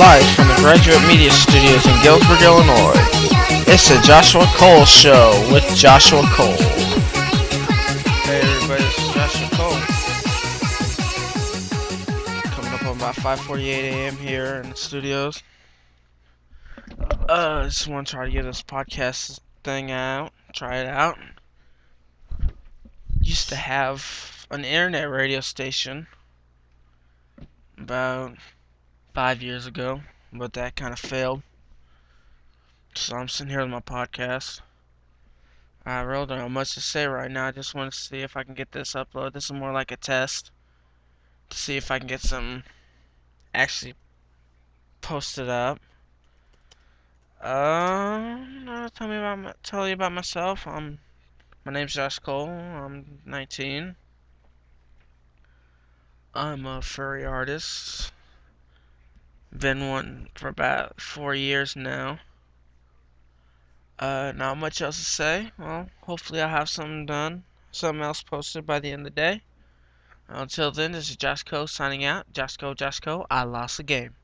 Live from the Graduate Media Studios in Galesburg, Illinois. It's the Joshua Cole Show with Joshua Cole. Hey everybody, this is Joshua Cole. Coming up on about 5:48 a.m. here in the studios. Uh, just want to try to get this podcast thing out, try it out. Used to have an internet radio station about five years ago, but that kind of failed. So I'm sitting here with my podcast. I really don't have much to say right now. I just want to see if I can get this uploaded. This is more like a test to see if I can get some actually posted up. Um, uh, tell me about my, tell you about myself. Um, my name's Josh Cole. I'm 19. I'm a furry artist. Been one for about four years now. Uh, not much else to say. Well, hopefully I'll have something done, something else posted by the end of the day. Until then, this is Josh Co signing out. Josh Co, Josh Co, I lost the game.